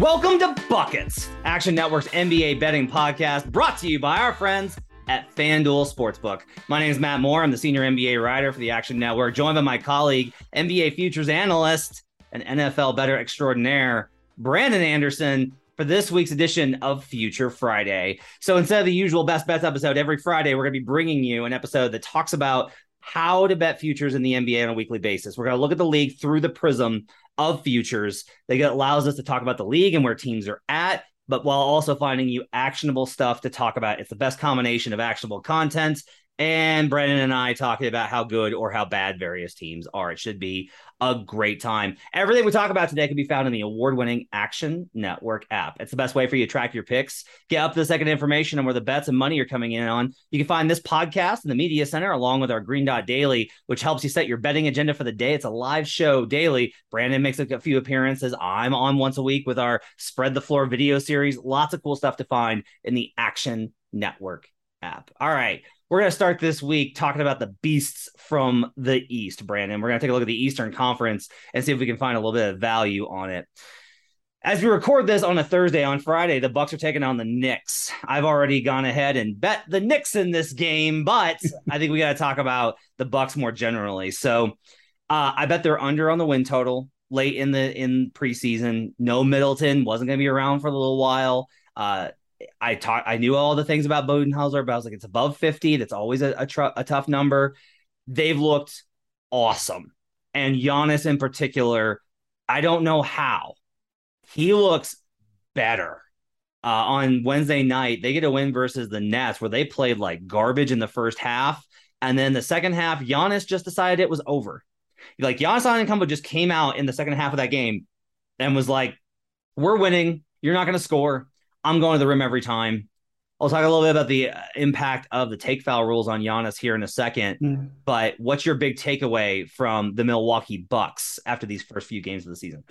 Welcome to Buckets, Action Network's NBA betting podcast, brought to you by our friends at FanDuel Sportsbook. My name is Matt Moore. I'm the senior NBA writer for the Action Network, joined by my colleague, NBA futures analyst, and NFL better extraordinaire, Brandon Anderson, for this week's edition of Future Friday. So instead of the usual best bets episode every Friday, we're going to be bringing you an episode that talks about how to bet futures in the NBA on a weekly basis. We're going to look at the league through the prism of futures that allows us to talk about the league and where teams are at, but while also finding you actionable stuff to talk about. It's the best combination of actionable content and Brandon and I talking about how good or how bad various teams are. It should be a great time. Everything we talk about today can be found in the award winning Action Network app. It's the best way for you to track your picks, get up to the second information on where the bets and money are coming in on. You can find this podcast in the Media Center along with our Green Dot Daily, which helps you set your betting agenda for the day. It's a live show daily. Brandon makes a few appearances. I'm on once a week with our Spread the Floor video series. Lots of cool stuff to find in the Action Network app. All right. We're going to start this week talking about the beasts from the East, Brandon. We're going to take a look at the Eastern Conference and see if we can find a little bit of value on it. As we record this on a Thursday, on Friday, the Bucks are taking on the Knicks. I've already gone ahead and bet the Knicks in this game, but I think we got to talk about the Bucks more generally. So, uh, I bet they're under on the win total late in the in preseason. No Middleton wasn't going to be around for a little while. Uh, I taught I knew all the things about Budenholzer, but I was like, it's above 50. That's always a, a, tr- a tough number. They've looked awesome. And Giannis in particular, I don't know how. He looks better. Uh, on Wednesday night, they get a win versus the Nets where they played like garbage in the first half. And then the second half, Giannis just decided it was over. Like Giannis Antetokounmpo just came out in the second half of that game and was like, "We're winning. You're not going to score. I'm going to the rim every time. I'll talk a little bit about the uh, impact of the take foul rules on Giannis here in a second. Mm. But what's your big takeaway from the Milwaukee Bucks after these first few games of the season?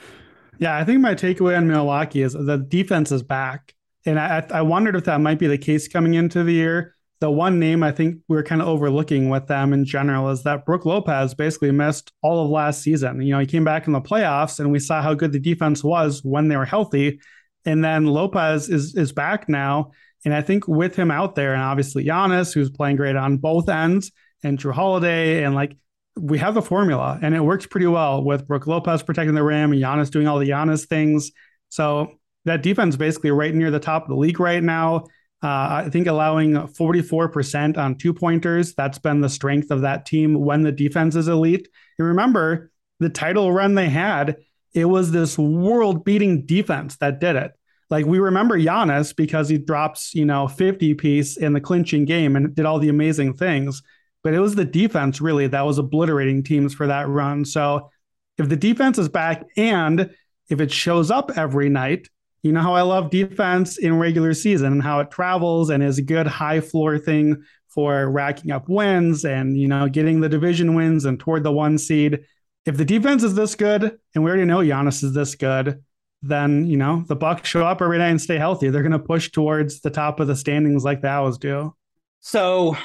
Yeah, I think my takeaway on Milwaukee is the defense is back. And I, I wondered if that might be the case coming into the year. The one name I think we are kind of overlooking with them in general is that Brook Lopez basically missed all of last season. You know, he came back in the playoffs and we saw how good the defense was when they were healthy. And then Lopez is is back now. And I think with him out there, and obviously Giannis, who's playing great on both ends, and Jrue Holiday, and like we have the formula, and it works pretty well with Brook Lopez protecting the rim and Giannis doing all the Giannis things. So that defense basically right near the top of the league right now. Uh, I think allowing 44% on two pointers, that's been the strength of that team when the defense is elite. And remember, the title run they had, it was this world beating defense that did it. Like we remember Giannis because he drops, you know, 50 piece in the clinching game and did all the amazing things. But it was the defense really that was obliterating teams for that run. So if the defense is back and if it shows up every night, you know how I love defense in regular season and how it travels and is a good high floor thing for racking up wins and you know getting the division wins and toward the one seed. If the defense is this good, and we already know Giannis is this good, then you know the Bucks show up every night and stay healthy. They're going to push towards the top of the standings like the Owls do. So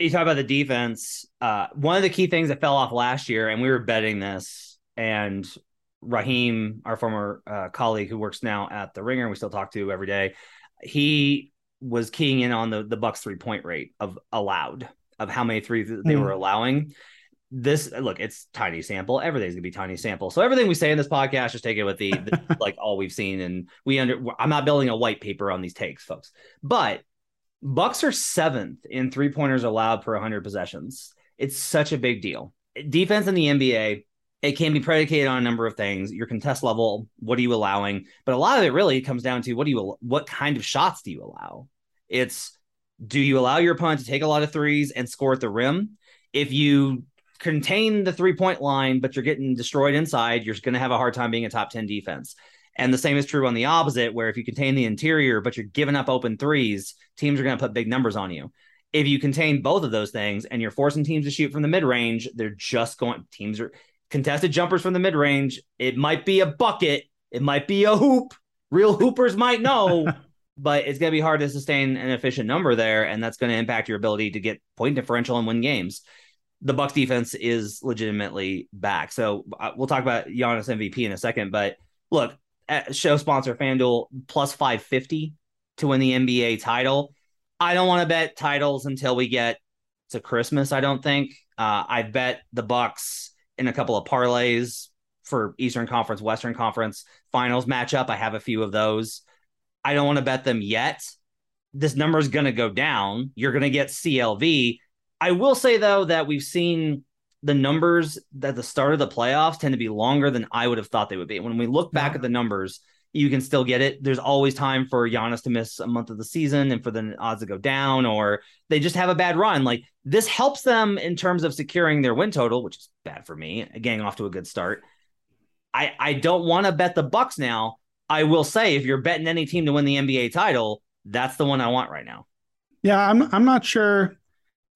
you talk about the defense. Uh, one of the key things that fell off last year, and we were betting this, and Raheem, our former uh, colleague who works now at the Ringer, we still talk to every day. He was keying in on the the Bucks three point rate of allowed of how many threes they mm. were allowing. This look, it's tiny sample. Everything's gonna be tiny sample. So everything we say in this podcast, just take it with the, the like all we've seen, and we under. I'm not building a white paper on these takes, folks. But Bucks are seventh in three pointers allowed per 100 possessions. It's such a big deal. Defense in the NBA it can be predicated on a number of things your contest level what are you allowing but a lot of it really comes down to what do you what kind of shots do you allow it's do you allow your opponent to take a lot of threes and score at the rim if you contain the three point line but you're getting destroyed inside you're going to have a hard time being a top 10 defense and the same is true on the opposite where if you contain the interior but you're giving up open threes teams are going to put big numbers on you if you contain both of those things and you're forcing teams to shoot from the mid range, they're just going teams are contested jumpers from the mid range. It might be a bucket, it might be a hoop. Real hoopers might know, but it's going to be hard to sustain an efficient number there, and that's going to impact your ability to get point differential and win games. The Bucks defense is legitimately back, so uh, we'll talk about Giannis MVP in a second. But look, show sponsor FanDuel plus five fifty to win the NBA title. I don't want to bet titles until we get to Christmas. I don't think. Uh, I bet the Bucks in a couple of parlays for Eastern Conference, Western Conference finals matchup. I have a few of those. I don't want to bet them yet. This number is going to go down. You're going to get CLV. I will say, though, that we've seen the numbers at the start of the playoffs tend to be longer than I would have thought they would be. When we look back yeah. at the numbers, you can still get it. There's always time for Giannis to miss a month of the season and for the odds to go down, or they just have a bad run. Like this helps them in terms of securing their win total, which is bad for me, getting off to a good start. I, I don't want to bet the Bucks now. I will say if you're betting any team to win the NBA title, that's the one I want right now. Yeah, I'm I'm not sure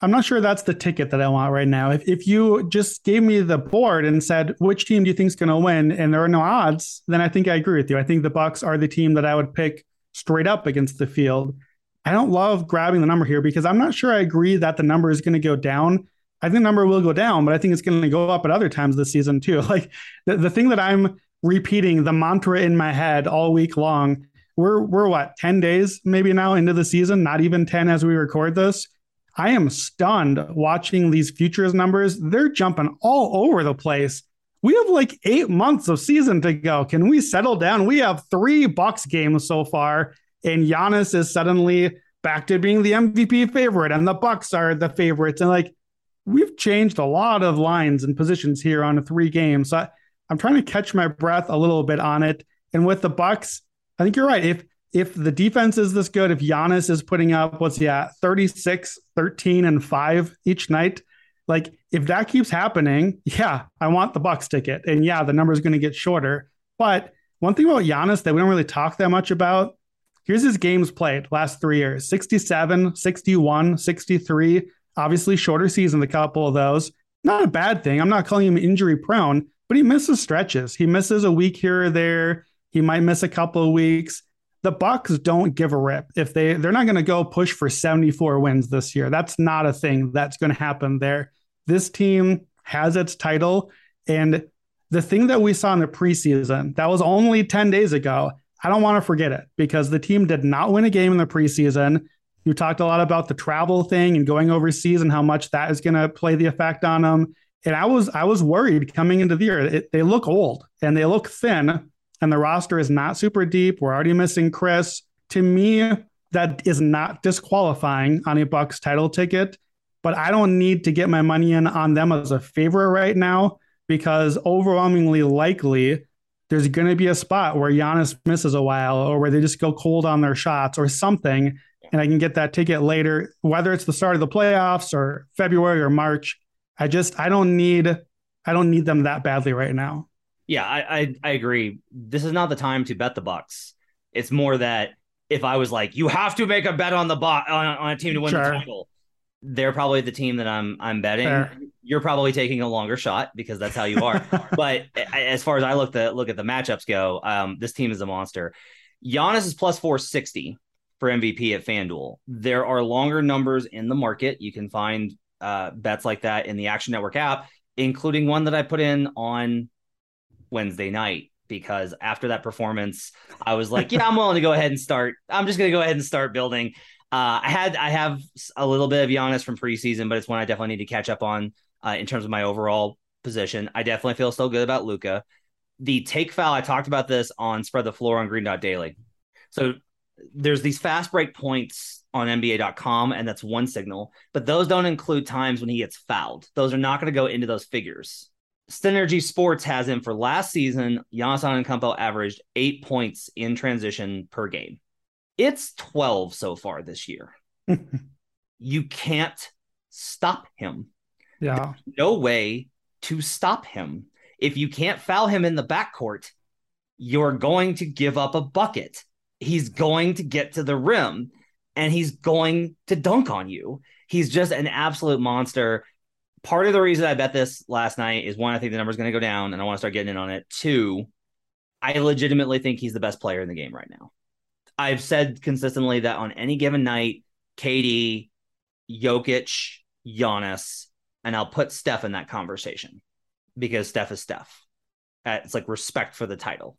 I'm not sure that's the ticket that I want right now. If if you just gave me the board and said which team do you think is going to win, and there are no odds, then I think I agree with you. I think the Bucks are the team that I would pick straight up against the field. I don't love grabbing the number here because I'm not sure I agree that the number is going to go down. I think the number will go down, but I think it's going to go up at other times this season too. Like the, the thing that I'm repeating the mantra in my head all week long. We're we're what 10 days maybe now into the season, not even 10 as we record this I am stunned watching these futures numbers. They're jumping all over the place. We have like eight months of season to go. Can we settle down? We have three Bucks games so far, and Giannis is suddenly back to being the MVP favorite, and the Bucks are the favorites. And like we've changed a lot of lines and positions here on three games. So I, I'm trying to catch my breath a little bit on it. And with the Bucks, I think you're right. If if the defense is this good, if Giannis is putting up what's he at 36, 13, and 5 each night, like if that keeps happening, yeah, I want the Bucks ticket. And yeah, the number is going to get shorter. But one thing about Giannis that we don't really talk that much about, here's his games played last three years 67, 61, 63. Obviously, shorter season, a couple of those. Not a bad thing. I'm not calling him injury prone, but he misses stretches. He misses a week here or there. He might miss a couple of weeks the Bucks don't give a rip if they they're not going to go push for 74 wins this year. That's not a thing that's going to happen there. This team has its title and the thing that we saw in the preseason, that was only 10 days ago. I don't want to forget it because the team did not win a game in the preseason. You talked a lot about the travel thing and going overseas and how much that is going to play the effect on them. And I was I was worried coming into the year. It, they look old and they look thin and the roster is not super deep. We're already missing Khris. To me, that is not disqualifying on a Bucks title ticket, but I don't need to get my money in on them as a favorite right now because overwhelmingly likely there's going to be a spot where Giannis misses a while or where they just go cold on their shots or something. And I can get that ticket later, whether it's the start of the playoffs or February or March. I just, I don't need, I don't need them that badly right now. Yeah, I, I, I agree. This is not the time to bet the Bucks. It's more that if I was like, you have to make a bet on the bot on, on a team to win sure. the title, they're probably the team that I'm I'm betting. Fair. You're probably taking a longer shot because that's how you are. but as far as I look the look at the matchups go, um, this team is a monster. Giannis is plus 460 for MVP at FanDuel. There are longer numbers in the market. You can find uh, bets like that in the Action Network app, including one that I put in on Wednesday night because after that performance, I was like, yeah, I'm willing to go ahead and start. I'm just going to go ahead and start building. Uh, I had I have a little bit of Giannis from preseason, but it's one I definitely need to catch up on uh, in terms of my overall position. I definitely feel still good about Luka. The take foul, I talked about this on Spread the Floor on Green Dot Daily. So there's these fast break points on NBA.com, and that's one signal, but those don't include times when he gets fouled. Those are not going to go into those figures. Synergy Sports has him for last season. Giannis Antetokounmpo averaged eight points in transition per game. It's 12 so far this year. you can't stop him. Yeah. There's no way to stop him. If you can't foul him in the backcourt, you're going to give up a bucket. He's going to get to the rim and he's going to dunk on you. He's just an absolute monster. Part of the reason I bet this last night is one, I think the number's going to go down and I want to start getting in on it. Two, I legitimately think he's the best player in the game right now. I've said consistently that on any given night, KD, Jokic, Giannis, and I'll put Steph in that conversation because Steph is Steph. It's like respect for the title.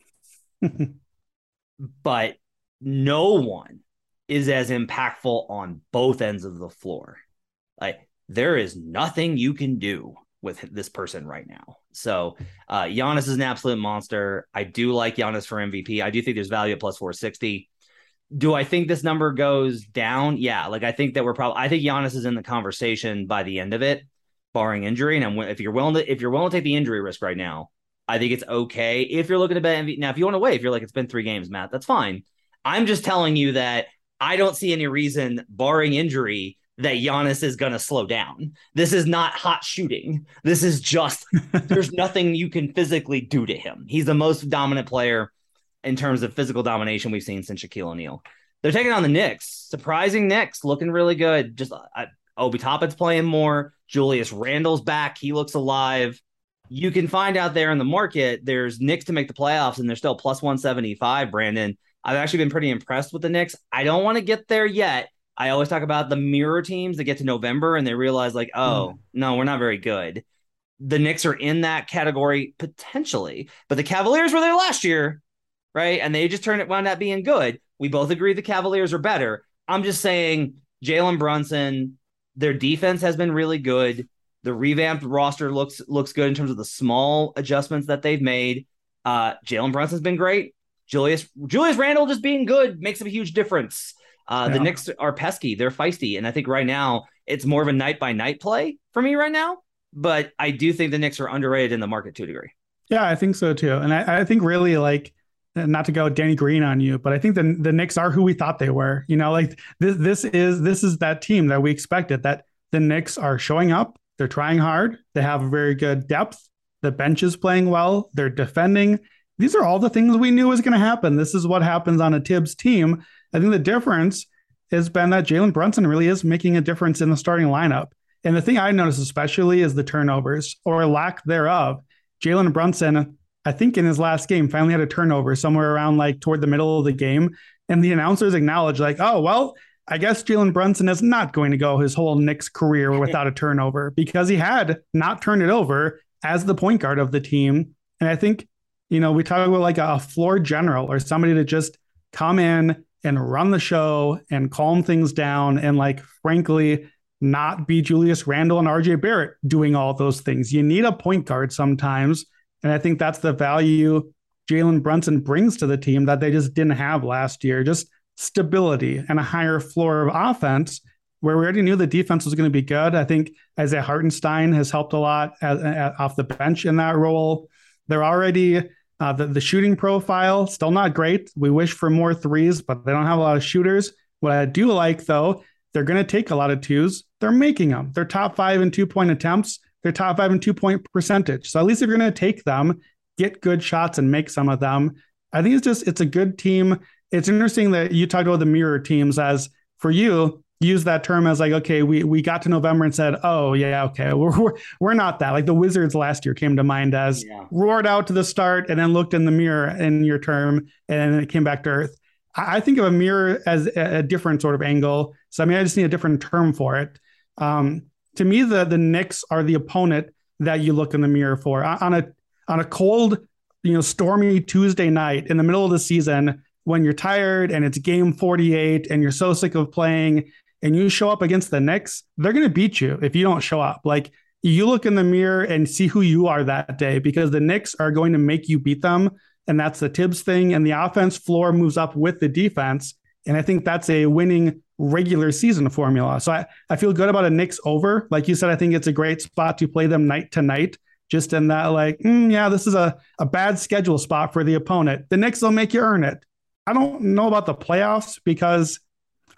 but no one is as impactful on both ends of the floor. Like there is nothing you can do with this person right now. So uh Giannis is an absolute monster. I do like Giannis for MVP. I do think there's value at plus 460. Do I think this number goes down? Yeah, like I think that we're probably I think Giannis is in the conversation by the end of it, barring injury. And I'm, if you're willing to if you're willing to take the injury risk right now, I think it's okay. If you're looking to bet MVP, now if you want to wait, if you're like it's been three games, Matt, that's fine. I'm just telling you that I don't see any reason, barring injury, that Giannis is going to slow down. This is not hot shooting. This is just there's nothing you can physically do to him. He's the most dominant player in terms of physical domination we've seen since Shaquille O'Neal. They're taking on the Knicks. Surprising Knicks, looking really good. Just uh, Obi Toppin's playing more. Julius Randle's back. He looks alive. You can find out there in the market. There's Knicks to make the playoffs, and they're still plus 175. Brandon, I've actually been pretty impressed with the Knicks. I don't want to get there yet. I always talk about the mirror teams that get to November and they realize, like, oh, no, we're not very good. The Knicks are in that category potentially, but the Cavaliers were there last year, right? And they just turned it wound up being good. We both agree the Cavaliers are better. I'm just saying, Jalen Brunson, their defense has been really good. The revamped roster looks looks good in terms of the small adjustments that they've made. Uh, Jalen Brunson's been great. Julius Julius Randle just being good makes a huge difference. Uh, The Yeah. Knicks are pesky, they're feisty, and I think right now it's more of a night by night play for me right now. But I do think the Knicks are underrated in the market to a degree. Yeah, I think so too. And I, I think really like not to go Danny Green on you, but I think the the Knicks are who we thought they were. You know, like this this is this is that team that we expected that the Knicks are showing up, they're trying hard, they have a very good depth, the bench is playing well, they're defending. These are all the things we knew was going to happen. This is what happens on a Thibs team. I think the difference has been that Jalen Brunson really is making a difference in the starting lineup. And the thing I noticed especially is the turnovers or lack thereof. Jalen Brunson, I think in his last game, finally had a turnover somewhere around like toward the middle of the game. And the announcers acknowledged, like, oh, well, I guess Jalen Brunson is not going to go his whole Knicks career without a turnover because he had not turned it over as the point guard of the team. And I think, you know, we talk about like a floor general or somebody to just come in and run the show and calm things down and like frankly not be Julius Randle and RJ Barrett doing all those things. You need a point guard sometimes. And I think that's the value Jalen Brunson brings to the team that they just didn't have last year. Just stability and a higher floor of offense where we already knew the defense was going to be good. I think Isaiah Hartenstein has helped a lot as, as, off the bench in that role. They're already uh, the, the shooting profile still not great. We wish for more threes, but they don't have a lot of shooters. What I do like though, they're going to take a lot of twos. They're making them. They're top five in two point attempts. They're top five in two point percentage. So at least if you're going to take them, get good shots and make some of them. I think it's just it's a good team. It's interesting that you talked about the mirror teams as for you, use that term as like, okay, we we got to November and said, oh yeah, okay, we're we're, we're not that. Like the Wizards last year came to mind as yeah. roared out to the start and then looked in the mirror in your term and then it came back to earth. I think of a mirror as a different sort of angle. So I mean, I just need a different term for it. Um, to me, the the Knicks are the opponent that you look in the mirror for on a on a cold, you know, stormy Tuesday night in the middle of the season when you're tired and it's game 48 and you're so sick of playing and you show up against the Knicks, they're going to beat you if you don't show up. Like you look in the mirror and see who you are that day because the Knicks are going to make you beat them. And that's the Thibs thing. And the offense floor moves up with the defense. And I think that's a winning regular season formula. So I, I feel good about a Knicks over. Like you said, I think it's a great spot to play them night to night. Just in that, like, mm, yeah, this is a, a bad schedule spot for the opponent. The Knicks will make you earn it. I don't know about the playoffs because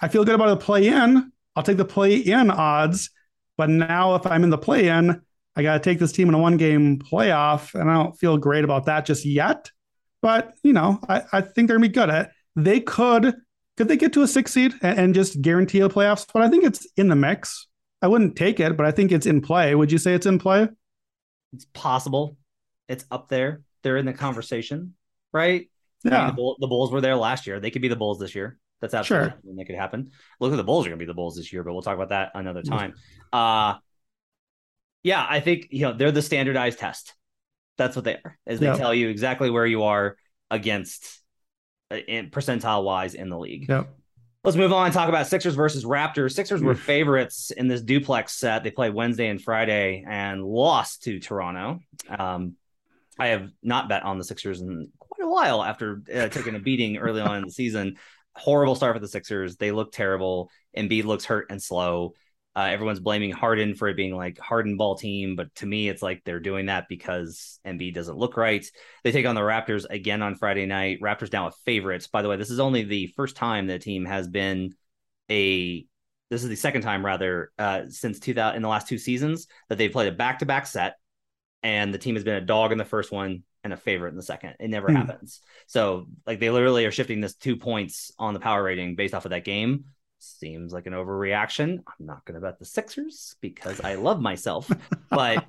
I feel good about the play in. I'll take the play in odds. But now, if I'm in the play in, I got to take this team in a one game playoff. And I don't feel great about that just yet. But, you know, I, I think they're going to be good at it. They could, could they get to a six seed and, and just guarantee a playoffs? But I think it's in the mix. I wouldn't take it, but I think it's in play. Would you say it's in play? It's possible. It's up there. They're in the conversation, right? Yeah. I mean, the, Bull, the Bulls were there last year. They could be the Bulls this year. That's absolutely sure. that could happen. Look at the Bulls are going to be the Bulls this year, but we'll talk about that another time. Uh yeah, I think you know they're the standardized test. That's what they are. As they tell you exactly where you are against uh, percentile wise in the league. Yep. Let's move on and talk about Sixers versus Raptors. Sixers were favorites in this duplex set. They played Wednesday and Friday and lost to Toronto. Um, I have not bet on the Sixers in quite a while after uh, taking a beating early on in the season horrible start for the Sixers. They look terrible. Embiid looks hurt and slow. Uh, everyone's blaming Harden for it being like Harden ball team, but to me, it's like they're doing that because Embiid doesn't look right. They take on the Raptors again on Friday night. Raptors now with favorites. By the way, this is only the first time the team has been a. This is the second time rather uh, since 2000 in the last two seasons that they've played a back to back set, and the team has been a dog in the first one and a favorite in the second. It never mm. happens. So like they literally are shifting this two points on the power rating based off of that game. Seems like an overreaction. I'm not going to bet the Sixers because I love myself. but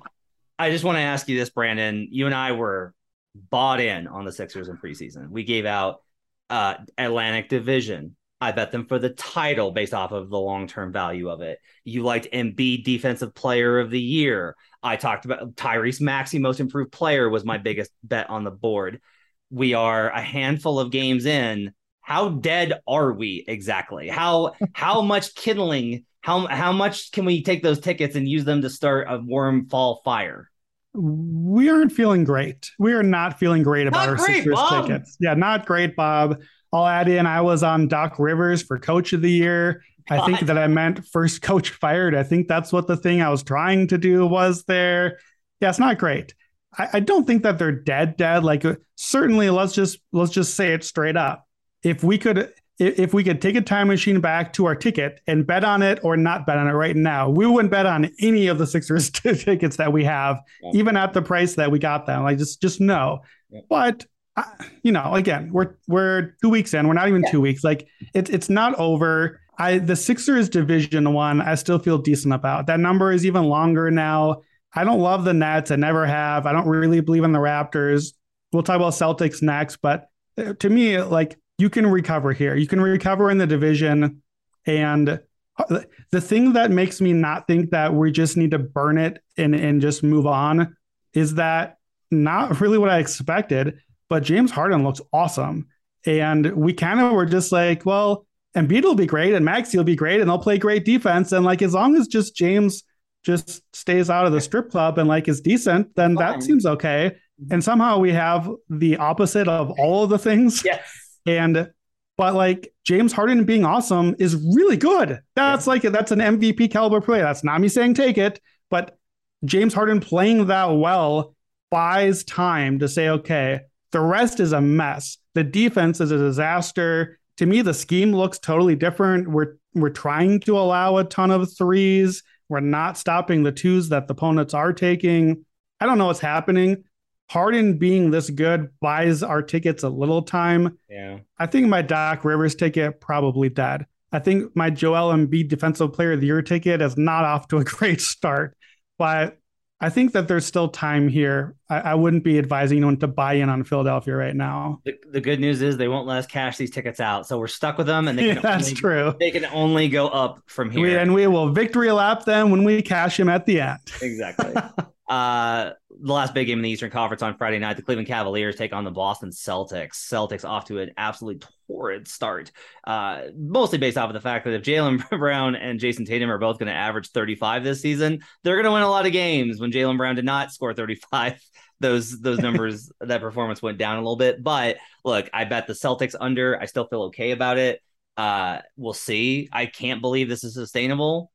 I just want to ask you this, Brandon. You and I were bought in on the Sixers in preseason. We gave out uh, Atlantic Division. I bet them for the title based off of the long term value of it. You liked Embiid Defensive Player of the Year. I talked about Tyrese Maxey, most improved player, was my biggest bet on the board. We are a handful of games in. How dead are we exactly? How how much kindling? How how much can we take those tickets and use them to start a warm fall fire? We aren't feeling great. We are not feeling great about not our great, Sixers Bob. tickets. Yeah, not great, Bob. I'll add in I was on Doc Rivers for Coach of the Year. I think that I meant first coach fired. I think that's what the thing I was trying to do was there. Yeah, it's not great. I, I don't think that they're dead, dead. Like uh, certainly, let's just let's just say it straight up. If we could, if we could take a time machine back to our ticket and bet on it or not bet on it right now, we wouldn't bet on any of the Sixers tickets that we have, yeah. even at the price that we got them. Like just just no. Yeah. But you know, again, we're we're two weeks in. We're not even yeah. two weeks. Like it's it's not over. I the Sixers division one, I still feel decent about. That number is even longer now. I don't love the Nets. I never have. I don't really believe in the Raptors. We'll talk about Celtics next, but uh, to me, like you can recover here. You can recover in the division. And uh, the thing that makes me not think that we just need to burn it and, and just move on is that not really what I expected, but James Harden looks awesome. And we kind of were just like, well, Embiid will be great and Maxey will be great and they'll play great defense. And like as long as just James just stays out of the strip club and like is decent, then Fine. that seems okay. And somehow we have the opposite of all of the things. Yes. And but like James Harden being awesome is really good. That's yeah. like that's an MVP caliber play. That's not me saying take it, but James Harden playing that well buys time to say, okay, the rest is a mess. The defense is a disaster to me, the scheme looks totally different. We're we're trying to allow a ton of threes. We're not stopping the twos that the opponents are taking. I don't know what's happening. Harden being this good buys our tickets a little time. Yeah. I think my Doc Rivers ticket probably dead. I think my Joel Embiid Defensive Player of the Year ticket is not off to a great start, but I think that there's still time here. I, I, wouldn't be advising anyone to buy in on Philadelphia right now. The, the, good news is they won't let us cash these tickets out, so we're stuck with them, and they yeah, that's only, true. They can only go up from here, we, and we will victory lap them when we cash them at the end. Exactly. uh, the last big game in the Eastern Conference on Friday night, the Cleveland Cavaliers take on the Boston Celtics. Celtics off to an absolutely torrid start, uh, mostly based off of the fact that if Jaylen Brown and Jayson Tatum are both going to average 35 this season, they're going to win a lot of games. When Jaylen Brown did not score 35, those those numbers, that performance went down a little bit. But look, I bet the Celtics under. I still feel okay about it. Uh, we'll see. I can't believe this is sustainable.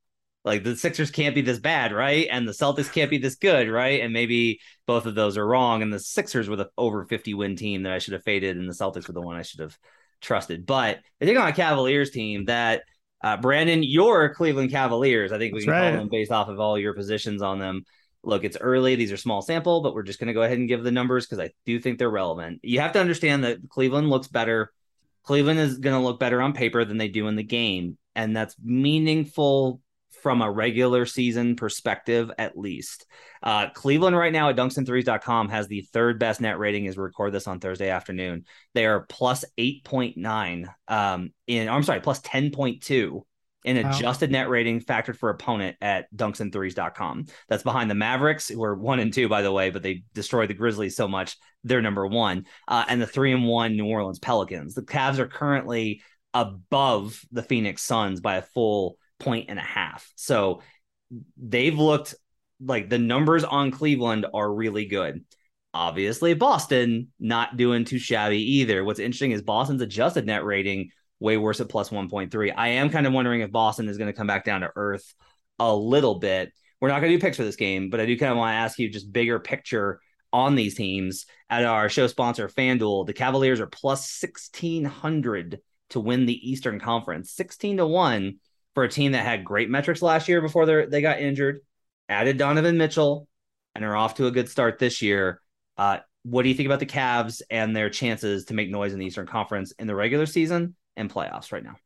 Like the Sixers can't be this bad, right? And the Celtics can't be this good, right? And maybe both of those are wrong. And the Sixers were the over 50 win team that I should have faded, and the Celtics were the one I should have trusted. But they take on a Cavaliers team that uh, Brandon, your Cleveland Cavaliers. I think we That's can right. call them based off of all your positions on them. Look, it's early; these are small sample, but we're just going to go ahead and give the numbers because I do think they're relevant. You have to understand that Cleveland looks better. Cleveland is going to look better on paper than they do in the game, and that's meaningful from a regular season perspective, at least. Uh, Cleveland right now at dunksandthrees.com has the third best net rating as we record this on Thursday afternoon. They are plus 8.9 um, in, I'm sorry, plus 10.2 in adjusted wow. net rating factored for opponent at dunksandthrees.com. That's behind the Mavericks, who are one and two, by the way, but they destroyed the Grizzlies so much. They're number one. Uh, and the three and one New Orleans Pelicans. The Cavs are currently above the Phoenix Suns by a full point and a half. So they've looked like the numbers on Cleveland are really good. Obviously, Boston not doing too shabby either. What's interesting is Boston's adjusted net rating way worse at plus 1.3. I am kind of wondering if Boston is going to come back down to earth a little bit. We're not going to do picks for this game, but I do kind of want to ask you just bigger picture on these teams. At our show sponsor, FanDuel, the Cavaliers are plus 1600 to win the Eastern Conference, 16 to 1 for a team that had great metrics last year before they they got injured, added Donovan Mitchell, and are off to a good start this year. Uh, what do you think about the Cavs and their chances to make noise in the Eastern Conference in the regular season and playoffs right now?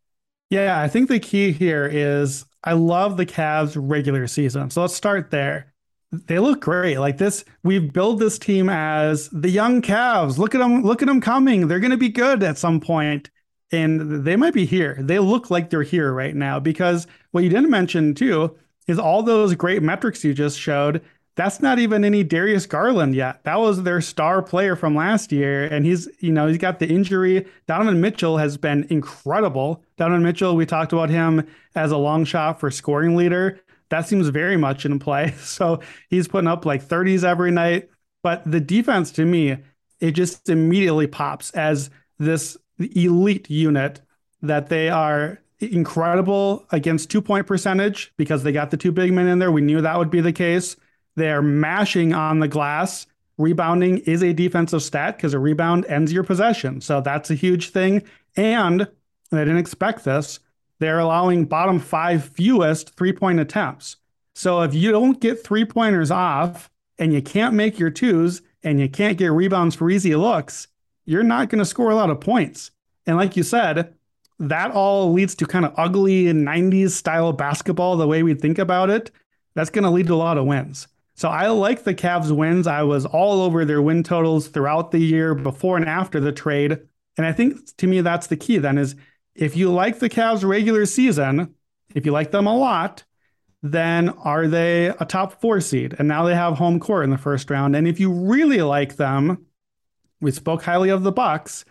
Yeah, I think the key here is I love the Cavs regular season. So let's start there. They look great. Like this, we've built this team as the young Cavs. Look at them, look at them coming. They're going to be good at some point and they might be here. They look like they're here right now because what you didn't mention too is all those great metrics you just showed. That's not even any Darius Garland yet. That was their star player from last year. And he's, you know, he's got the injury. Donovan Mitchell has been incredible. Donovan Mitchell, we talked about him as a long shot for scoring leader. That seems very much in play. So he's putting up like 30s every night. But the defense to me, it just immediately pops as this elite unit that they are incredible against two point percentage because they got the two big men in there. We knew that would be the case. They're mashing on the glass. Rebounding is a defensive stat because a rebound ends your possession. So that's a huge thing. And I didn't expect this. They're allowing bottom five fewest three point attempts. So if you don't get three pointers off and you can't make your twos and you can't get rebounds for easy looks, you're not going to score a lot of points. And like you said, that all leads to kind of ugly 90s style basketball, the way we think about it. That's going to lead to a lot of wins. So I like the Cavs wins. I was all over their win totals throughout the year, before and after the trade. And I think to me, that's the key then is if you like the Cavs regular season, if you like them a lot, then are they a top four seed? And now they have home court in the first round. And if you really like them, we spoke highly of the Bucks.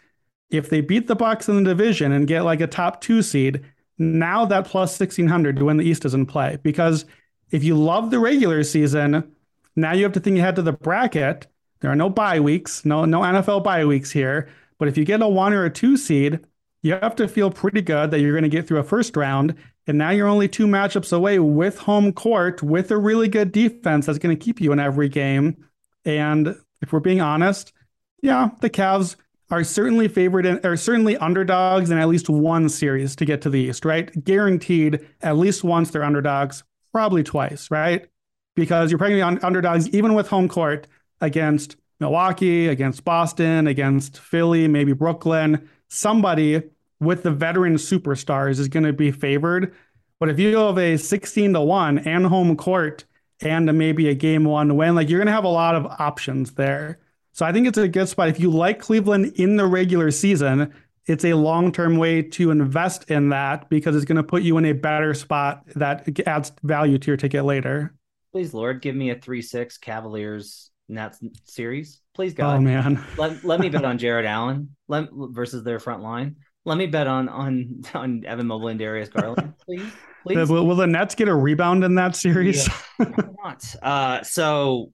If they beat the Bucks in the division and get like a top two seed, now that plus 1600 to win the East is in play. Because if you love the regular season, now you have to think ahead to the bracket. There are no bye weeks, no no NFL bye weeks here. But if you get a one or a two seed, you have to feel pretty good that you're going to get through a first round. And now you're only two matchups away with home court, with a really good defense that's going to keep you in every game. And if we're being honest, yeah, the Cavs are certainly favored and are certainly underdogs in at least one series to get to the East, right? Guaranteed at least once they're underdogs, probably twice, right? Because you're probably on underdogs even with home court against Milwaukee, against Boston, against Philly, maybe Brooklyn. Somebody with the veteran superstars is going to be favored. But if you have a 16 to 1 and home court and maybe a game one win, like you're going to have a lot of options there. So I think it's a good spot. If you like Cleveland in the regular season, it's a long term way to invest in that because it's going to put you in a better spot that adds value to your ticket later. Please, Lord, give me a 3 6 Cavaliers Nets series. Please, God. Oh, man. let, let me bet on Jarrett Allen let, versus their front line. Let me bet on on on Evan Mobley and Darius Garland, please. Please. Will, will the Nets get a rebound in that series? Yeah, not. Uh, so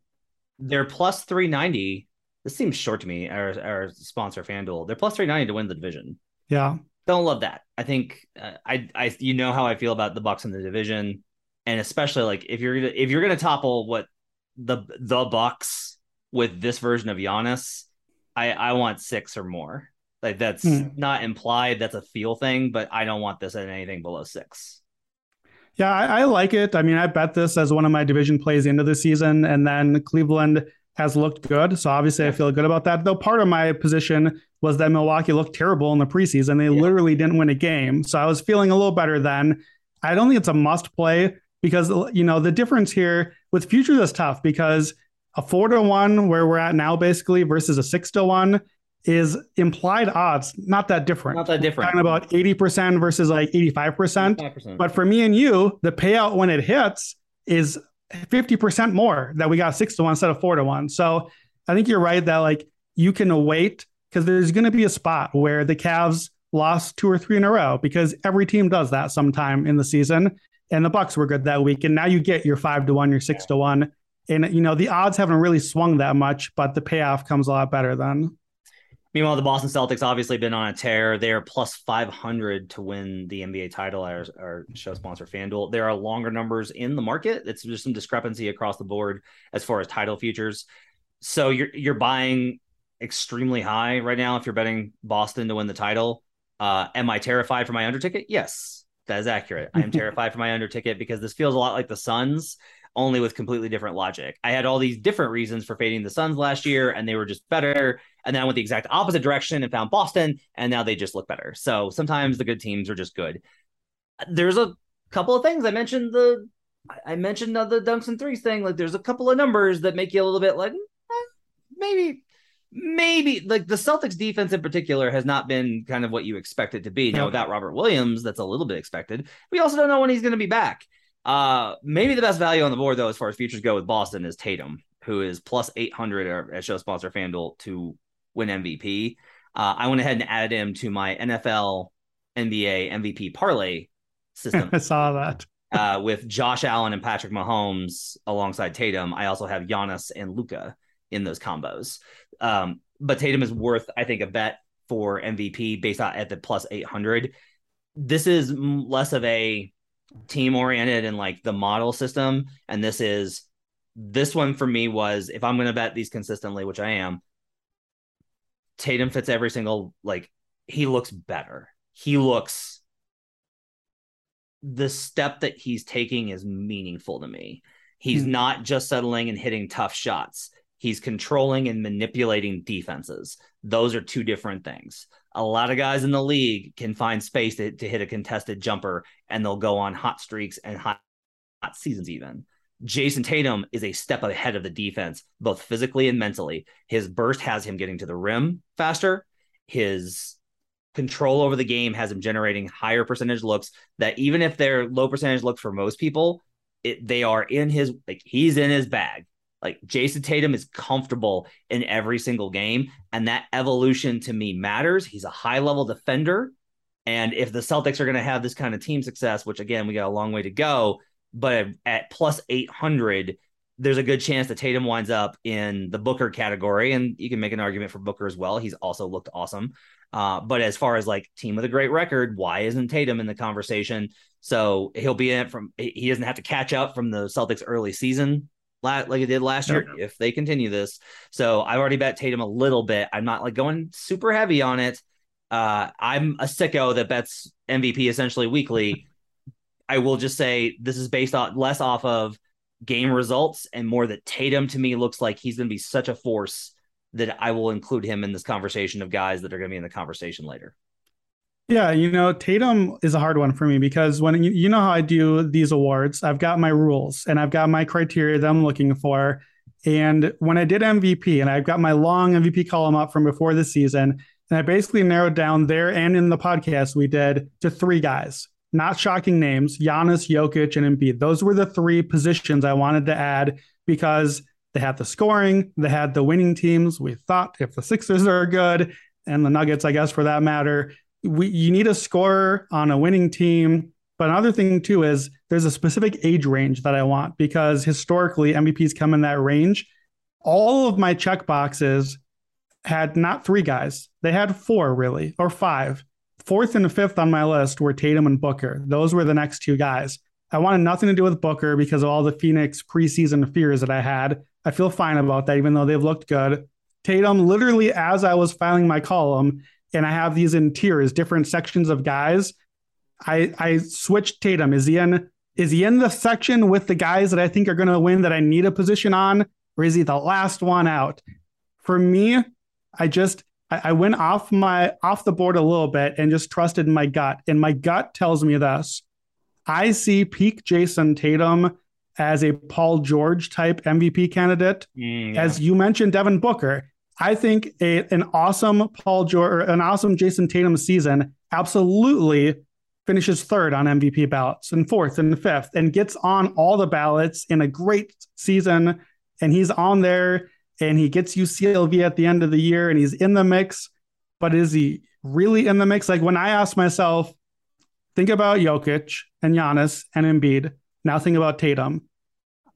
they're plus 390. This seems short to me, our, our sponsor FanDuel. They're plus 390 to win the division. Yeah. Don't love that. I think uh, I I you know how I feel about the Bucks in the division and especially like if you're gonna if you're gonna topple what the the Bucks with this version of Giannis, I I want six or more. Like that's hmm. not implied. That's a feel thing, but I don't want this at anything below six. Yeah, I, I, like it. I mean, I bet this as one of my division plays into the season, and then Cleveland has looked good. So obviously, I feel good about that. Though part of my position was that Milwaukee looked terrible in the preseason. They yeah. literally didn't win a game. So I was feeling a little better then. I don't think it's a must play because you know the difference here with futures is tough because a four to one where we're at now basically versus a six to one is implied odds not that different. Not that different. We're talking about eighty percent versus like eighty five percent. But for me and you, the payout when it hits is fifty percent more that we got six to one instead of four to one. So I think you're right that like you can wait because there's going to be a spot where the Cavs lost two or three in a row because every team does that sometime in the season and the Bucks were good that week. And now you get your five to one, your six to one. And you know, the odds haven't really swung that much, but the payoff comes a lot better then. Meanwhile, the Boston Celtics obviously been on a tear. They are plus 500 to win the NBA title. Our, our show sponsor, FanDuel. There are longer numbers in the market. It's just some discrepancy across the board as far as title futures. So you're you're buying extremely high right now if you're betting Boston to win the title. Uh, am I terrified for my under ticket? Yes. That is accurate. I am terrified for my under ticket because this feels a lot like the Suns, only with completely different logic. I had all these different reasons for fading the Suns last year, and they were just better. And then I went the exact opposite direction and found Boston, and now they just look better. So sometimes the good teams are just good. There's a couple of things I mentioned the I mentioned the dunks and threes thing. Like there's a couple of numbers that make you a little bit like eh, maybe maybe like the Celtics defense in particular has not been kind of what you expect it to be. Now, without Robert Williams, that's a little bit expected. We also don't know when he's going to be back. Uh, maybe the best value on the board, though, as far as futures go with Boston, is Tatum, who is plus 800 at show sponsor FanDuel to win MVP. Uh, I went ahead and added him to my NFL NBA MVP parlay system. I saw that. uh, with Josh Allen and Patrick Mahomes alongside Tatum. I also have Giannis and Luka in those combos. Um, but Tatum is worth, I think, a bet for MVP based on at the plus 800. This is less of a team oriented and like the model system. And this is, this one for me was if I'm going to bet these consistently, which I am, Tatum fits every single, like, he looks better. He looks, the step that he's taking is meaningful to me. He's hmm. not just settling and hitting tough shots he's controlling and manipulating defenses. Those are two different things. A lot of guys in the league can find space to, to hit a contested jumper and they'll go on hot streaks and hot, hot seasons, even. Jayson Tatum is a step ahead of the defense, both physically and mentally. His burst has him getting to the rim faster. His control over the game has him generating higher percentage looks that even if they're low percentage looks for most people, it, they are in his like he's in his bag. Like Jayson Tatum is comfortable in every single game, and that evolution to me matters. He's a high level defender. And if the Celtics are going to have this kind of team success, which again, we got a long way to go, but at plus 800, there's a good chance that Tatum winds up in the Booker category. And you can make an argument for Booker as well. He's also looked awesome. Uh, but as far as like team with a great record, why isn't Tatum in the conversation? So he'll be in it from, he doesn't have to catch up from the Celtics early season like it did last year if they continue this. So I've already bet Tatum a little bit. I'm not like going super heavy on it. Uh, I'm a sicko that bets MVP essentially weekly. I will just say this is based on less off of game results and more that Tatum to me looks like he's going to be such a force that I will include him in this conversation of guys that are going to be in the conversation later. Yeah, you know, Tatum is a hard one for me because when you, you know how I do these awards, I've got my rules and I've got my criteria that I'm looking for. And when I did MVP and I've got my long MVP column up from before the season, and I basically narrowed down there and in the podcast we did to three guys, not shocking names Giannis, Jokic, and Embiid. Those were the three positions I wanted to add because they had the scoring, they had the winning teams. We thought if the Sixers are good and the Nuggets, I guess, for that matter, we, you need a scorer on a winning team. But another thing too is there's a specific age range that I want because historically MVPs come in that range. All of my check boxes had not three guys, they had four really, or five. Fourth and fifth on my list were Tatum and Booker. Those were the next two guys. I wanted nothing to do with Booker because of all the Phoenix preseason fears that I had. I feel fine about that, even though they've looked good. Tatum, literally, as I was filing my column, and I have these in tiers, different sections of guys. I I switched Tatum. Is he in is he in the section with the guys that I think are going to win that I need a position on, or is he the last one out? For me, I just I, I went off my off the board a little bit and just trusted my gut, and my gut tells me this: I see peak Jayson Tatum as a Paul George type MVP candidate. Mm, yeah. As you mentioned, Devin Booker. I think a, an awesome Paul George, an awesome Jayson Tatum season absolutely finishes third on MVP ballots and fourth and fifth and gets on all the ballots in a great season. And he's on there and he gets UCLV at the end of the year and he's in the mix. But is he really in the mix? Like when I ask myself, think about Jokic and Giannis and Embiid. Now think about Tatum.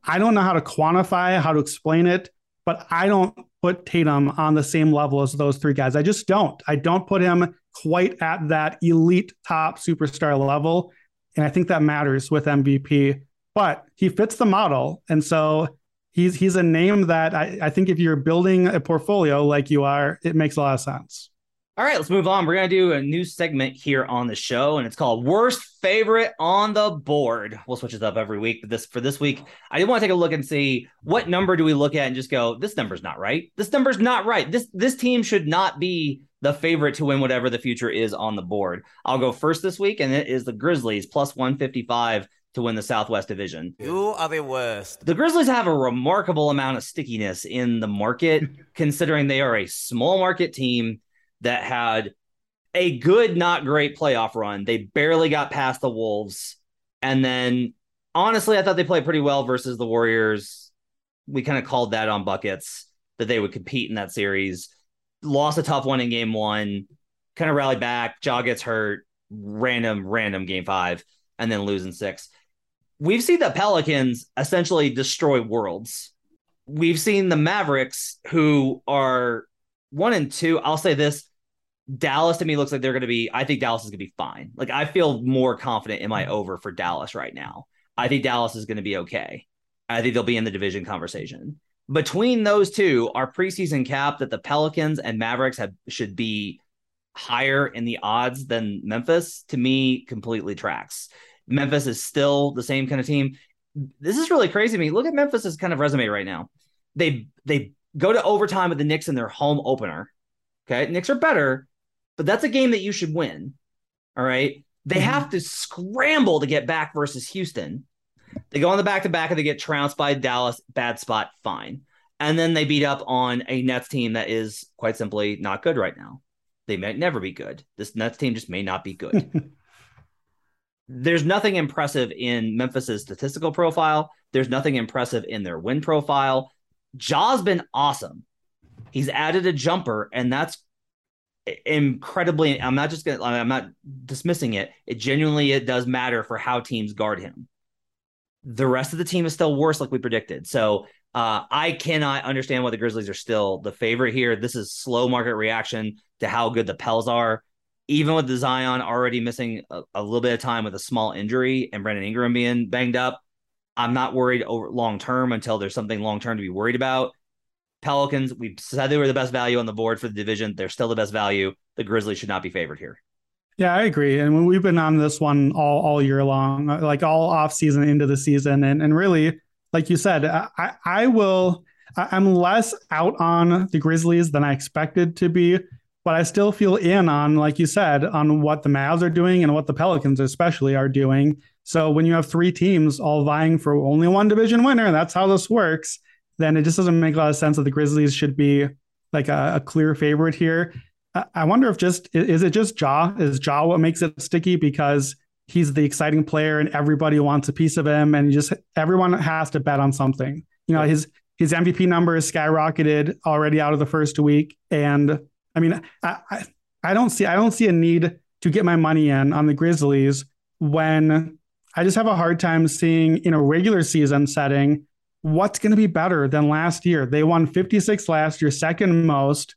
I don't know how to quantify, how to explain it, but I don't put Tatum on the same level as those three guys. I just don't. I don't put him quite at that elite top superstar level. And I think that matters with MVP. But he fits the model. And so he's he's a name that I, I think if you're building a portfolio like you are, it makes a lot of sense. All right, let's move on. We're going to do a new segment here on the show, and it's called Worst Favorite on the Board. We'll switch it up every week. But this for this week, I did want to take a look and see what number do we look at and just go, this number's not right. This number's not right. This this team should not be the favorite to win whatever the future is on the board. I'll go first this week, and it is the Grizzlies plus 155 to win the Southwest Division. You are the worst. The Grizzlies have a remarkable amount of stickiness in the market, considering they are a small market team that had a good, not great playoff run. They barely got past the Wolves. And then honestly, I thought they played pretty well versus the Warriors. We kind of called that on buckets that they would compete in that series. Lost a tough one in game one, kind of rallied back. Ja gets hurt, random, random game five, and then losing six. We've seen the Pelicans essentially destroy worlds. We've seen the Mavericks, who are one and two. I'll say this Dallas to me looks like they're going to be. I think Dallas is going to be fine. Like I feel more confident in my mm. over for Dallas right now. I think Dallas is going to be okay. I think they'll be in the division conversation. Between those two, our preseason cap that the Pelicans and Mavericks have should be higher in the odds than Memphis to me completely tracks. Memphis is still the same kind of team. This is really crazy to me. Look at Memphis's kind of resume right now. They they go to overtime with the Knicks in their home opener. Okay, Knicks are better, but that's a game that you should win. All right. They mm-hmm. have to scramble to get back versus Houston. They go on the back to back and they get trounced by Dallas. Bad spot, fine. And then they beat up on a Nets team that is quite simply not good right now. They might never be good. This Nets team just may not be good. There's nothing impressive in Memphis's statistical profile. There's nothing impressive in their win profile. Ja's been awesome. He's added a jumper, and that's incredibly i'm not just gonna i'm not dismissing it. It genuinely it does matter for how teams guard him. The rest of the team is still worse like we predicted. So uh, i cannot understand why the grizzlies are still the favorite here. This is slow market reaction to how good the pels are. Even with the zion already missing a, a little bit of time with a small injury and brandon ingram being banged up i'm not worried over long term until there's something long term to be worried about Pelicans, we said they were the best value on the board for the division. They're still the best value. The Grizzlies should not be favored here. Yeah, I agree. And we've been on this one all all year long, uh, like all off season into the season, and and really, like you said, I I will. I'm less out on the Grizzlies than I expected to be, but I still feel in on, like you said, on what the Mavs are doing and what the Pelicans especially are doing. So when you have three teams all vying for only one division winner, that's how this works, then it just doesn't make a lot of sense that the Grizzlies should be like a, a clear favorite here. I, I wonder if just is it just Ja? Is Ja what makes it sticky because he's the exciting player and everybody wants a piece of him, and just everyone has to bet on something. You know, his his MVP number is skyrocketed already out of the first week, and I mean, I, I, I don't see I don't see a need to get my money in on the Grizzlies when I just have a hard time seeing in a regular season setting what's going to be better than last year. They won 56 last year, second most.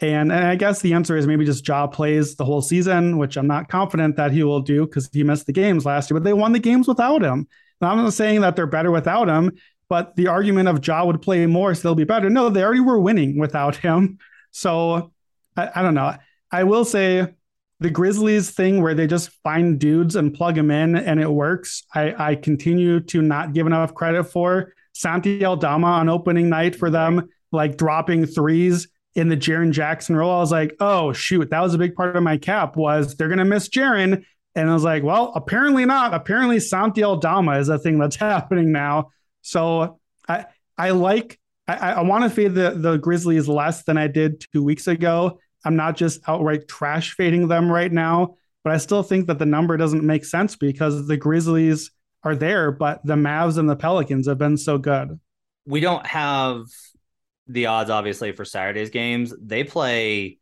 And, and I guess the answer is maybe just Ja plays the whole season, which I'm not confident that he will do because he missed the games last year, but they won the games without him. Now, I'm not saying that they're better without him, but the argument of Ja would play more, so they'll be better. No, they already were winning without him. So I, I don't know. I will say the Grizzlies thing where they just find dudes and plug them in and it works. I, I continue to not give enough credit for Santi Aldama on opening night for them, like dropping threes in the Jaren Jackson role. I was like, oh shoot, that was a big part of my cap was they're gonna miss Jaren. And I was like, well, apparently not. Apparently Santi Aldama is a thing that's happening now. So I I like I, I want to fade the, the Grizzlies less than I did two weeks ago. I'm not just outright trash fading them right now, but I still think that the number doesn't make sense because the Grizzlies are there, but the Mavs and the Pelicans have been so good. We don't have the odds, obviously, for Saturday's games. They play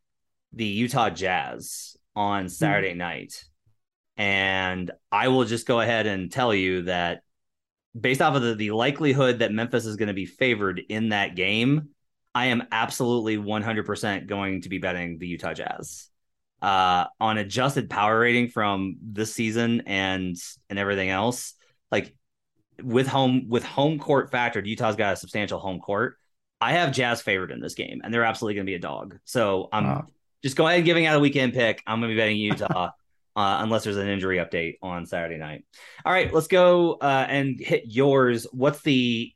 the Utah Jazz on Saturday mm-hmm. night. And I will just go ahead and tell you that based off of the, the likelihood that Memphis is going to be favored in that game, I am absolutely 100% going to be betting the Utah Jazz. Uh, on adjusted power rating from this season and and everything else, like with home with home court factored, Utah's got a substantial home court. I have Jazz favored in this game, and they're absolutely going to be a dog. So I'm wow. just go ahead and giving out a weekend pick. I'm going to be betting Utah. uh, unless there's an injury update on Saturday night. All right, let's go uh, and hit yours. What's the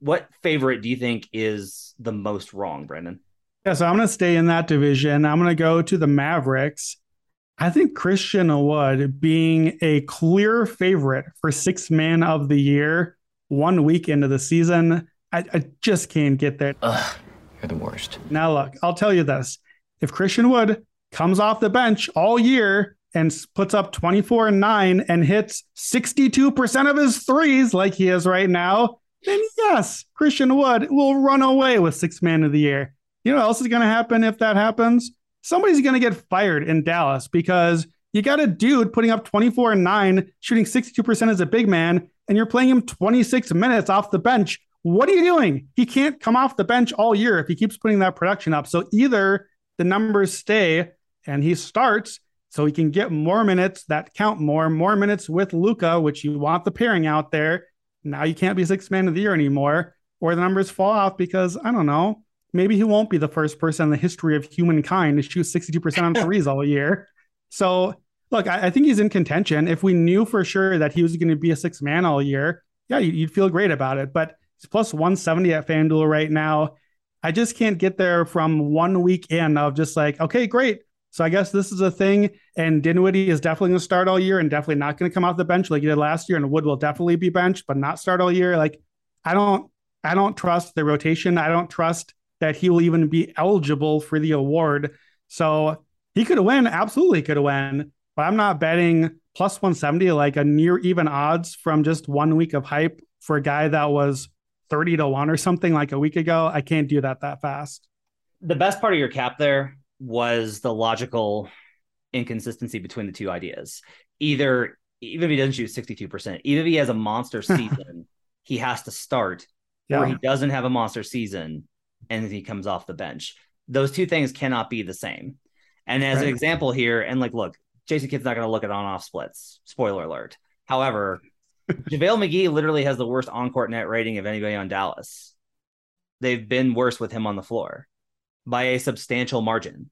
what favorite do you think is the most wrong, Brendan? Yeah, so I'm going to stay in that division. I'm going to go to the Mavericks. I think Christian Wood being a clear favorite for six man of the year one week into the season, I, I just can't get there. Ugh, you're the worst. Now, look, I'll tell you this. If Christian Wood comes off the bench all year and puts up 24 and 9 and hits 62% of his threes like he is right now, then yes, Christian Wood will run away with six man of the year. You know what else is going to happen if that happens? Somebody's going to get fired in Dallas because you got a dude putting up 24 and 9, shooting 62% as a big man, and you're playing him 26 minutes off the bench. What are you doing? He can't come off the bench all year if he keeps putting that production up. So either the numbers stay and he starts so he can get more minutes that count more, more minutes with Luka, which you want the pairing out there. Now you can't be six man of the year anymore, or the numbers fall off because I don't know. Maybe he won't be the first person in the history of humankind to shoot 62% on threes all year. So look, I, I, think he's in contention. If we knew for sure that he was going to be a six man all year, yeah, you'd feel great about it. But he's plus 170 at FanDuel right now. I just can't get there from one week in of just like, okay, great. So I guess this is a thing. And Dinwiddie is definitely going to start all year and definitely not going to come off the bench like he did last year. And Wood will definitely be benched, but not start all year. Like I don't, I don't trust the rotation. I don't trust that he will even be eligible for the award. So he could win, absolutely could win, but I'm not betting plus 170 like a near even odds from just one week of hype for a guy that was 30 to 1 or something like a week ago. I can't do that that fast. The best part of your cap there was the logical inconsistency between the two ideas. Either even if he doesn't shoot 62%, even if he has a monster season, he has to start, yeah. or he doesn't have a monster season and he comes off the bench. Those two things cannot be the same. And as right. an example here, and like, look, Jason Kidd's not going to look at on off splits. Spoiler alert. However, JaVale McGee literally has the worst on court net rating of anybody on Dallas. They've been worse with him on the floor by a substantial margin.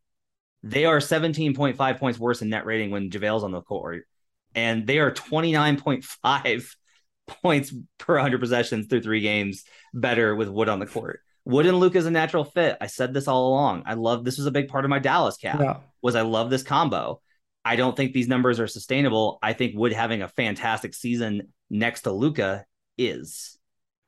They are 17.5 points worse in net rating when JaVale's on the court, and they are 29.5 points per 100 possessions through three games better with Wood on the court. Wooden Luka is a natural fit. I said this all along. I love this was a big part of my Dallas cap. Yeah. Was I love this combo. I don't think these numbers are sustainable. I think Wood having a fantastic season next to Luka is.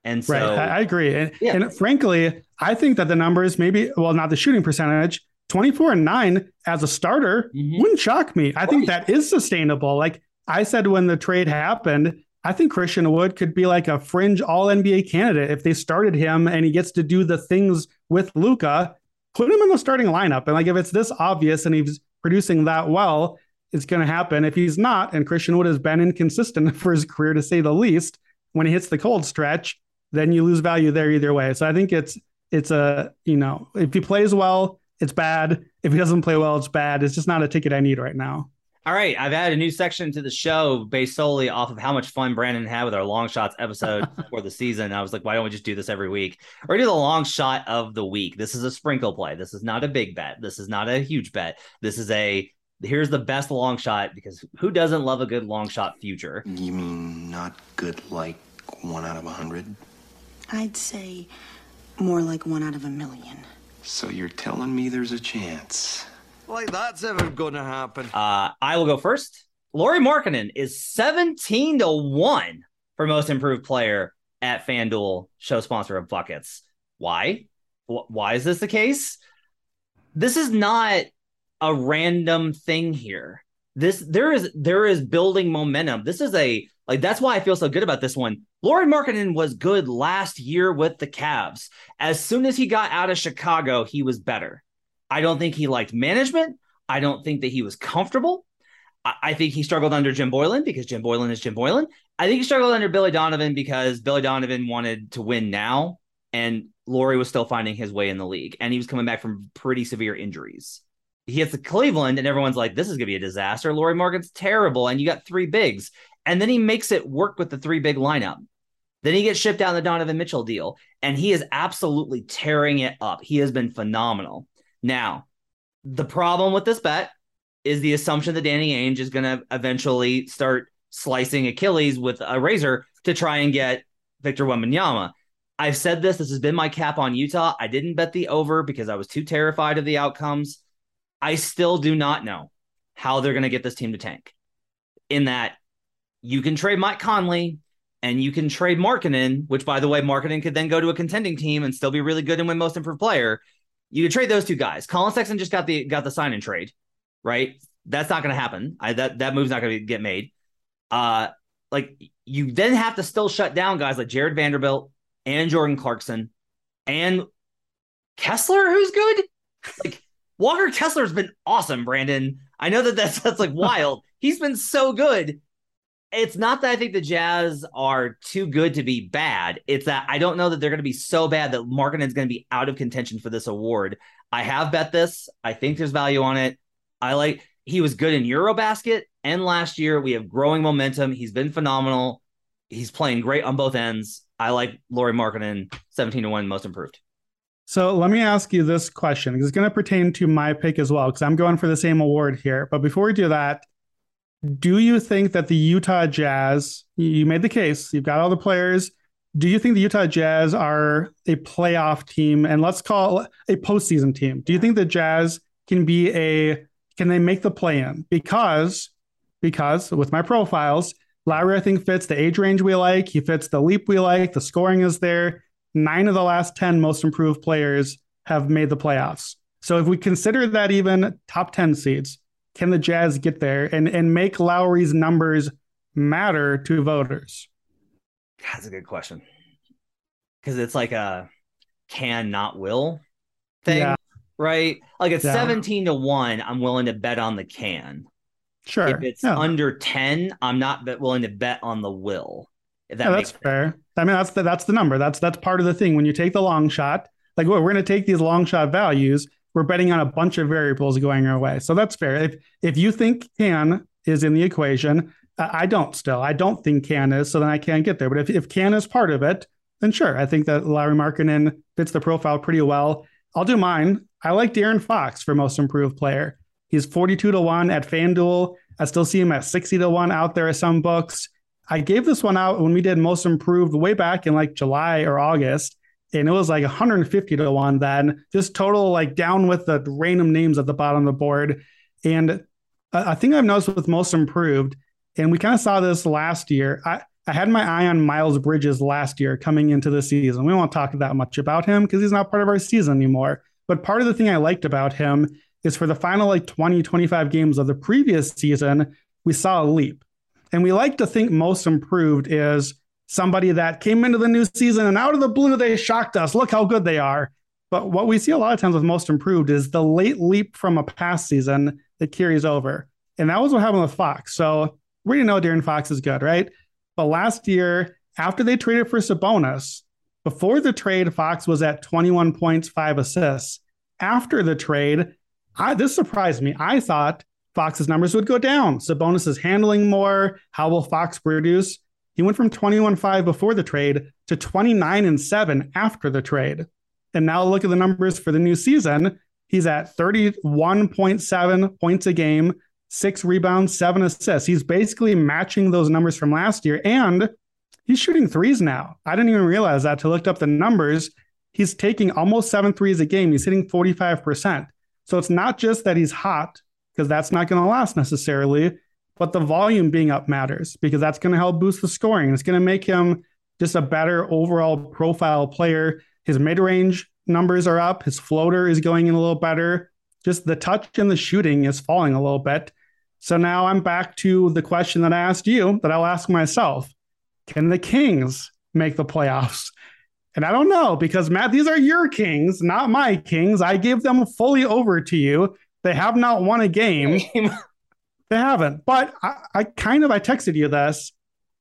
And so right, I, I agree. And, Yeah. and frankly, I think that the numbers maybe well, not the shooting percentage, 24 and 9 as a starter Mhm. wouldn't shock me. I think that is sustainable. Like I said when the trade happened, I think Christian Wood could be like a fringe all NBA candidate if they started him and he gets to do the things with Luka. Put him in the starting lineup. And like if it's this obvious and he's producing that well, it's going to happen. If he's not, and Christian Wood has been inconsistent for his career to say the least, when he hits the cold stretch, then you lose value there either way. So I think it's it's a you know if he plays well, it's bad. If he doesn't play well, it's bad. It's just not a ticket I need right now. All right, I've added a new section to the show based solely off of how much fun Brandon had with our long shots episode for the season. I was like, why don't we just do this every week? Or do the long shot of the week. This is a sprinkle play. This is not a big bet. This is not a huge bet. This is a here's the best long shot because who doesn't love a good long shot future? You mean not good like one out of a hundred? I'd say more like one out of a million. So you're telling me there's a chance? Like that's ever gonna happen. Uh, I will go first. Lauri Markkanen is 17 to 1 for most improved player at FanDuel, show sponsor of Buckets. Why? Wh- Why is this the case? This is not a random thing here. This there is there is building momentum. This is a like that's why I feel so good about this one. Lauri Markkanen was good last year with the Cavs. As soon as he got out of Chicago, he was better. I don't think he liked management. I don't think that he was comfortable. I, think he struggled under Jim Boylen because Jim Boylen is Jim Boylen. I think he struggled under Billy Donovan because Billy Donovan wanted to win now, and Lauri was still finding his way in the league, and he was coming back from pretty severe injuries. He hits the Cleveland, and everyone's like, "This is going to be a disaster." Laurie Morgan's terrible, and you got three bigs, and then he makes it work with the three big lineup. Then he gets shipped out in the Donovan Mitchell deal, and he is absolutely tearing it up. He has been phenomenal. Now, the problem with this bet is the assumption that Danny Ainge is going to eventually start slicing Achilles with a razor to try and get Victor Wembanyama. I've said this. This has been my cap on Utah. I didn't bet the over because I was too terrified of the outcomes. I still do not know how they're going to get this team to tank. In that, you can trade Mike Conley and you can trade Markkanen, which, by the way, Markkanen could then go to a contending team and still be really good and win Most Improved Player. You could trade those two guys. Collin Sexton just got the got the sign and trade, right? That's not going to happen. I, that that move's not going to get made. Uh, like you then have to still shut down guys like Jarred Vanderbilt and Jordan Clarkson and Kessler, who's good. Like Walker Kessler's been awesome, Brandon. I know that that's that's like wild. He's been so good. It's not that I think the Jazz are too good to be bad. It's that I don't know that they're going to be so bad that Markkanen's going to be out of contention for this award. I have bet this. I think there's value on it. I like he was good in Eurobasket and last year. We have growing momentum. He's been phenomenal. He's playing great on both ends. I like Lauri Markkanen, 17 to 1 most improved. So let me ask you this question because it's going to pertain to my pick as well because I'm going for the same award here. But before we do that, do you think that the Utah Jazz, you made the case, you've got all the players. Do you think the Utah Jazz are a playoff team and let's call a postseason team? Do you think the Jazz can be a can they make the play in? Because because with my profiles, Lauri I think fits the age range we like. He fits the leap we like. The scoring is there. Nine of the last 10 most improved players have made the playoffs. So if we consider that even top 10 seeds, can the Jazz get there and, and make Lauri's numbers matter to voters? That's a good question. Because it's like a can not will thing, Yeah. right? Like it's Yeah. 17 to 1, I'm willing to bet on the can. Sure. If it's yeah. under 10, I'm not willing to bet on the will. If that that's fair. I mean, that's the that's the number. That's that's part of the thing. When you take the long shot, like we're going to take these long shot values. We're betting on a bunch of variables going our way. So that's fair. If if you think can is in the equation, I don't. Still, I don't think can is. So then I can't get there. But if if can is part of it, then sure. I think that Larry Markkanen fits the profile pretty well. I'll do mine. I like De'Aaron Fox for most improved player. He's 42 to 1 at FanDuel. I still see him at 60 to 1 out there at some books. I gave this one out when we did most improved way back in like July or August. And it was like 150 to one then, just total like down with the random names at the bottom of the board. And I think I've noticed with most improved, and we kind of saw this last year. I, I had my eye on Miles Bridges last year coming into the season. We won't talk that much about him because he's not part of our season anymore. But part of the thing I liked about him is for the final like 20, 25 games of the previous season, we saw a leap. And we like to think most improved is somebody that came into the new season and out of the blue, they shocked us. Look how good they are. But what we see a lot of times with most improved is the late leap from a past season that carries over. And that was what happened with Fox. So we already know De'Aaron Fox is good, right? But last year, after they traded for Sabonis, before the trade, Fox was at 21 points, five assists. After the trade, I, this surprised me. I thought Fox's numbers would go down. Sabonis is handling more. How will Fox produce? He went from 21 5 before the trade to 29 and 7 after the trade. And now look at the numbers for the new season. He's at 31.7 points a game, six rebounds, seven assists. He's basically matching those numbers from last year. And he's shooting threes now. I didn't even realize that to look up the numbers. He's taking almost seven threes a game. He's hitting 45%. So it's not just that he's hot, because that's not going to last necessarily, but the volume being up matters because that's going to help boost the scoring. It's going to make him just a better overall profile player. His mid range numbers are up, his floater is going in a little better. Just the touch and the shooting is falling a little bit. So now I'm back to the question that I asked you that I'll ask myself Can the Kings make the playoffs? And I don't know because Matt, these are your Kings, not my Kings. I give them fully over to you. They have not won a game. They haven't. But I, I, kind of I texted you this.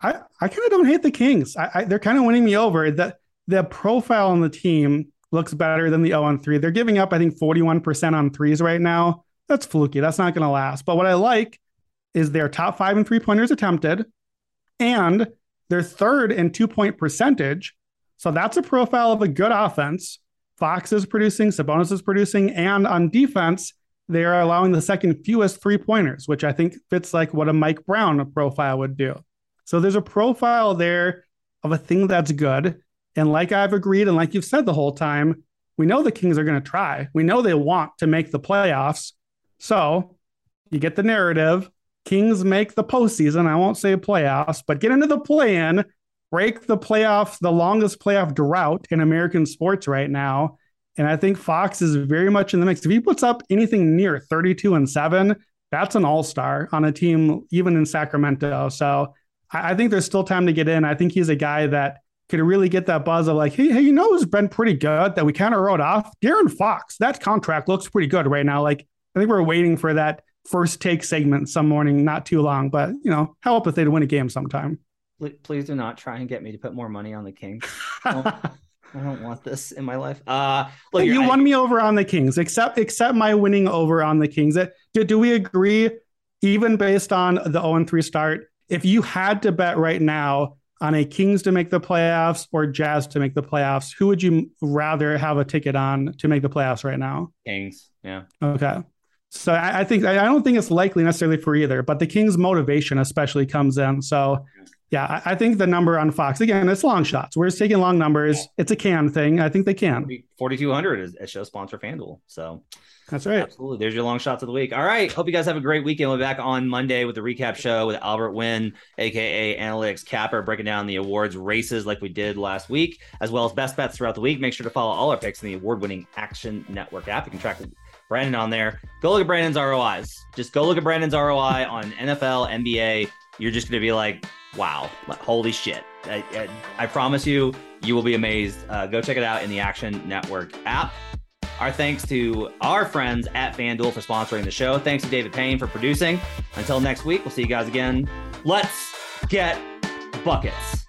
I, I kind of don't hate the Kings. I, I, they're kind of winning me over. The the profile on the team looks better than the 0 on 3. They're giving up, I think, 41% on threes right now. That's fluky. That's not going to last. But what I like is their top five and three pointers attempted and their third and two point percentage. So that's a profile of a good offense. Fox is producing, Sabonis is producing, and on defense, they are allowing the second fewest three pointers, which I think fits like what a Mike Brown profile would do. So there's a profile there of a thing that's good. And like I've agreed, and like you've said the whole time, we know the Kings are going to try. We know they want to make the playoffs. So you get the narrative. Kings make the postseason. I won't say playoffs, but get into the play in, break the playoffs, the longest playoff drought in American sports right now, and I think Fox is very much in the mix. If he puts up anything near 32 and 7, that's an all star on a team, even in Sacramento. So I, think there's still time to get in. I think he's a guy that could really get that buzz of like, hey, hey, you know who's been pretty good that we kind of wrote off? De'Aaron Fox. That contract looks pretty good right now. Like, I think we're waiting for that first take segment some morning, not too long, but you know, help if they'd win a game sometime. Please do not try and get me to put more money on the Kings. Um, I don't want this in my life. Uh look, you won me over on the Kings, except except my winning over on the Kings. Do, do we agree, even based on the 0 3 start, if you had to bet right now on a Kings to make the playoffs or Jazz to make the playoffs, who would you rather have a ticket on to make the playoffs right now? Kings. Yeah. Okay. So I, I think I don't think it's likely necessarily for either, but the Kings' motivation especially comes in. So yeah, I, think the number on Fox again, it's long shots. We're just taking long numbers. It's a can thing. I think they can. Forty two hundred is a show sponsor FanDuel. So that's right. Absolutely. There's your long shots of the week. All right. Hope you guys have a great weekend. We'll be back on Monday with the recap show with Albert Wynn, aka Analytics Capper, breaking down the awards races like we did last week, as well as best bets throughout the week. Make sure to follow all our picks in the award winning Action Network app. You can track Brandon on there. Go look at Brandon's ROIs. Just go look at Brandon's ROI on NFL, NBA. You're just going to be like, wow, holy shit. I, I, I promise you, you will be amazed. Uh, go check it out in the Action Network app. Our thanks to our friends at FanDuel for sponsoring the show. Thanks to David Payne for producing. Until next week, we'll see you guys again. Let's get buckets.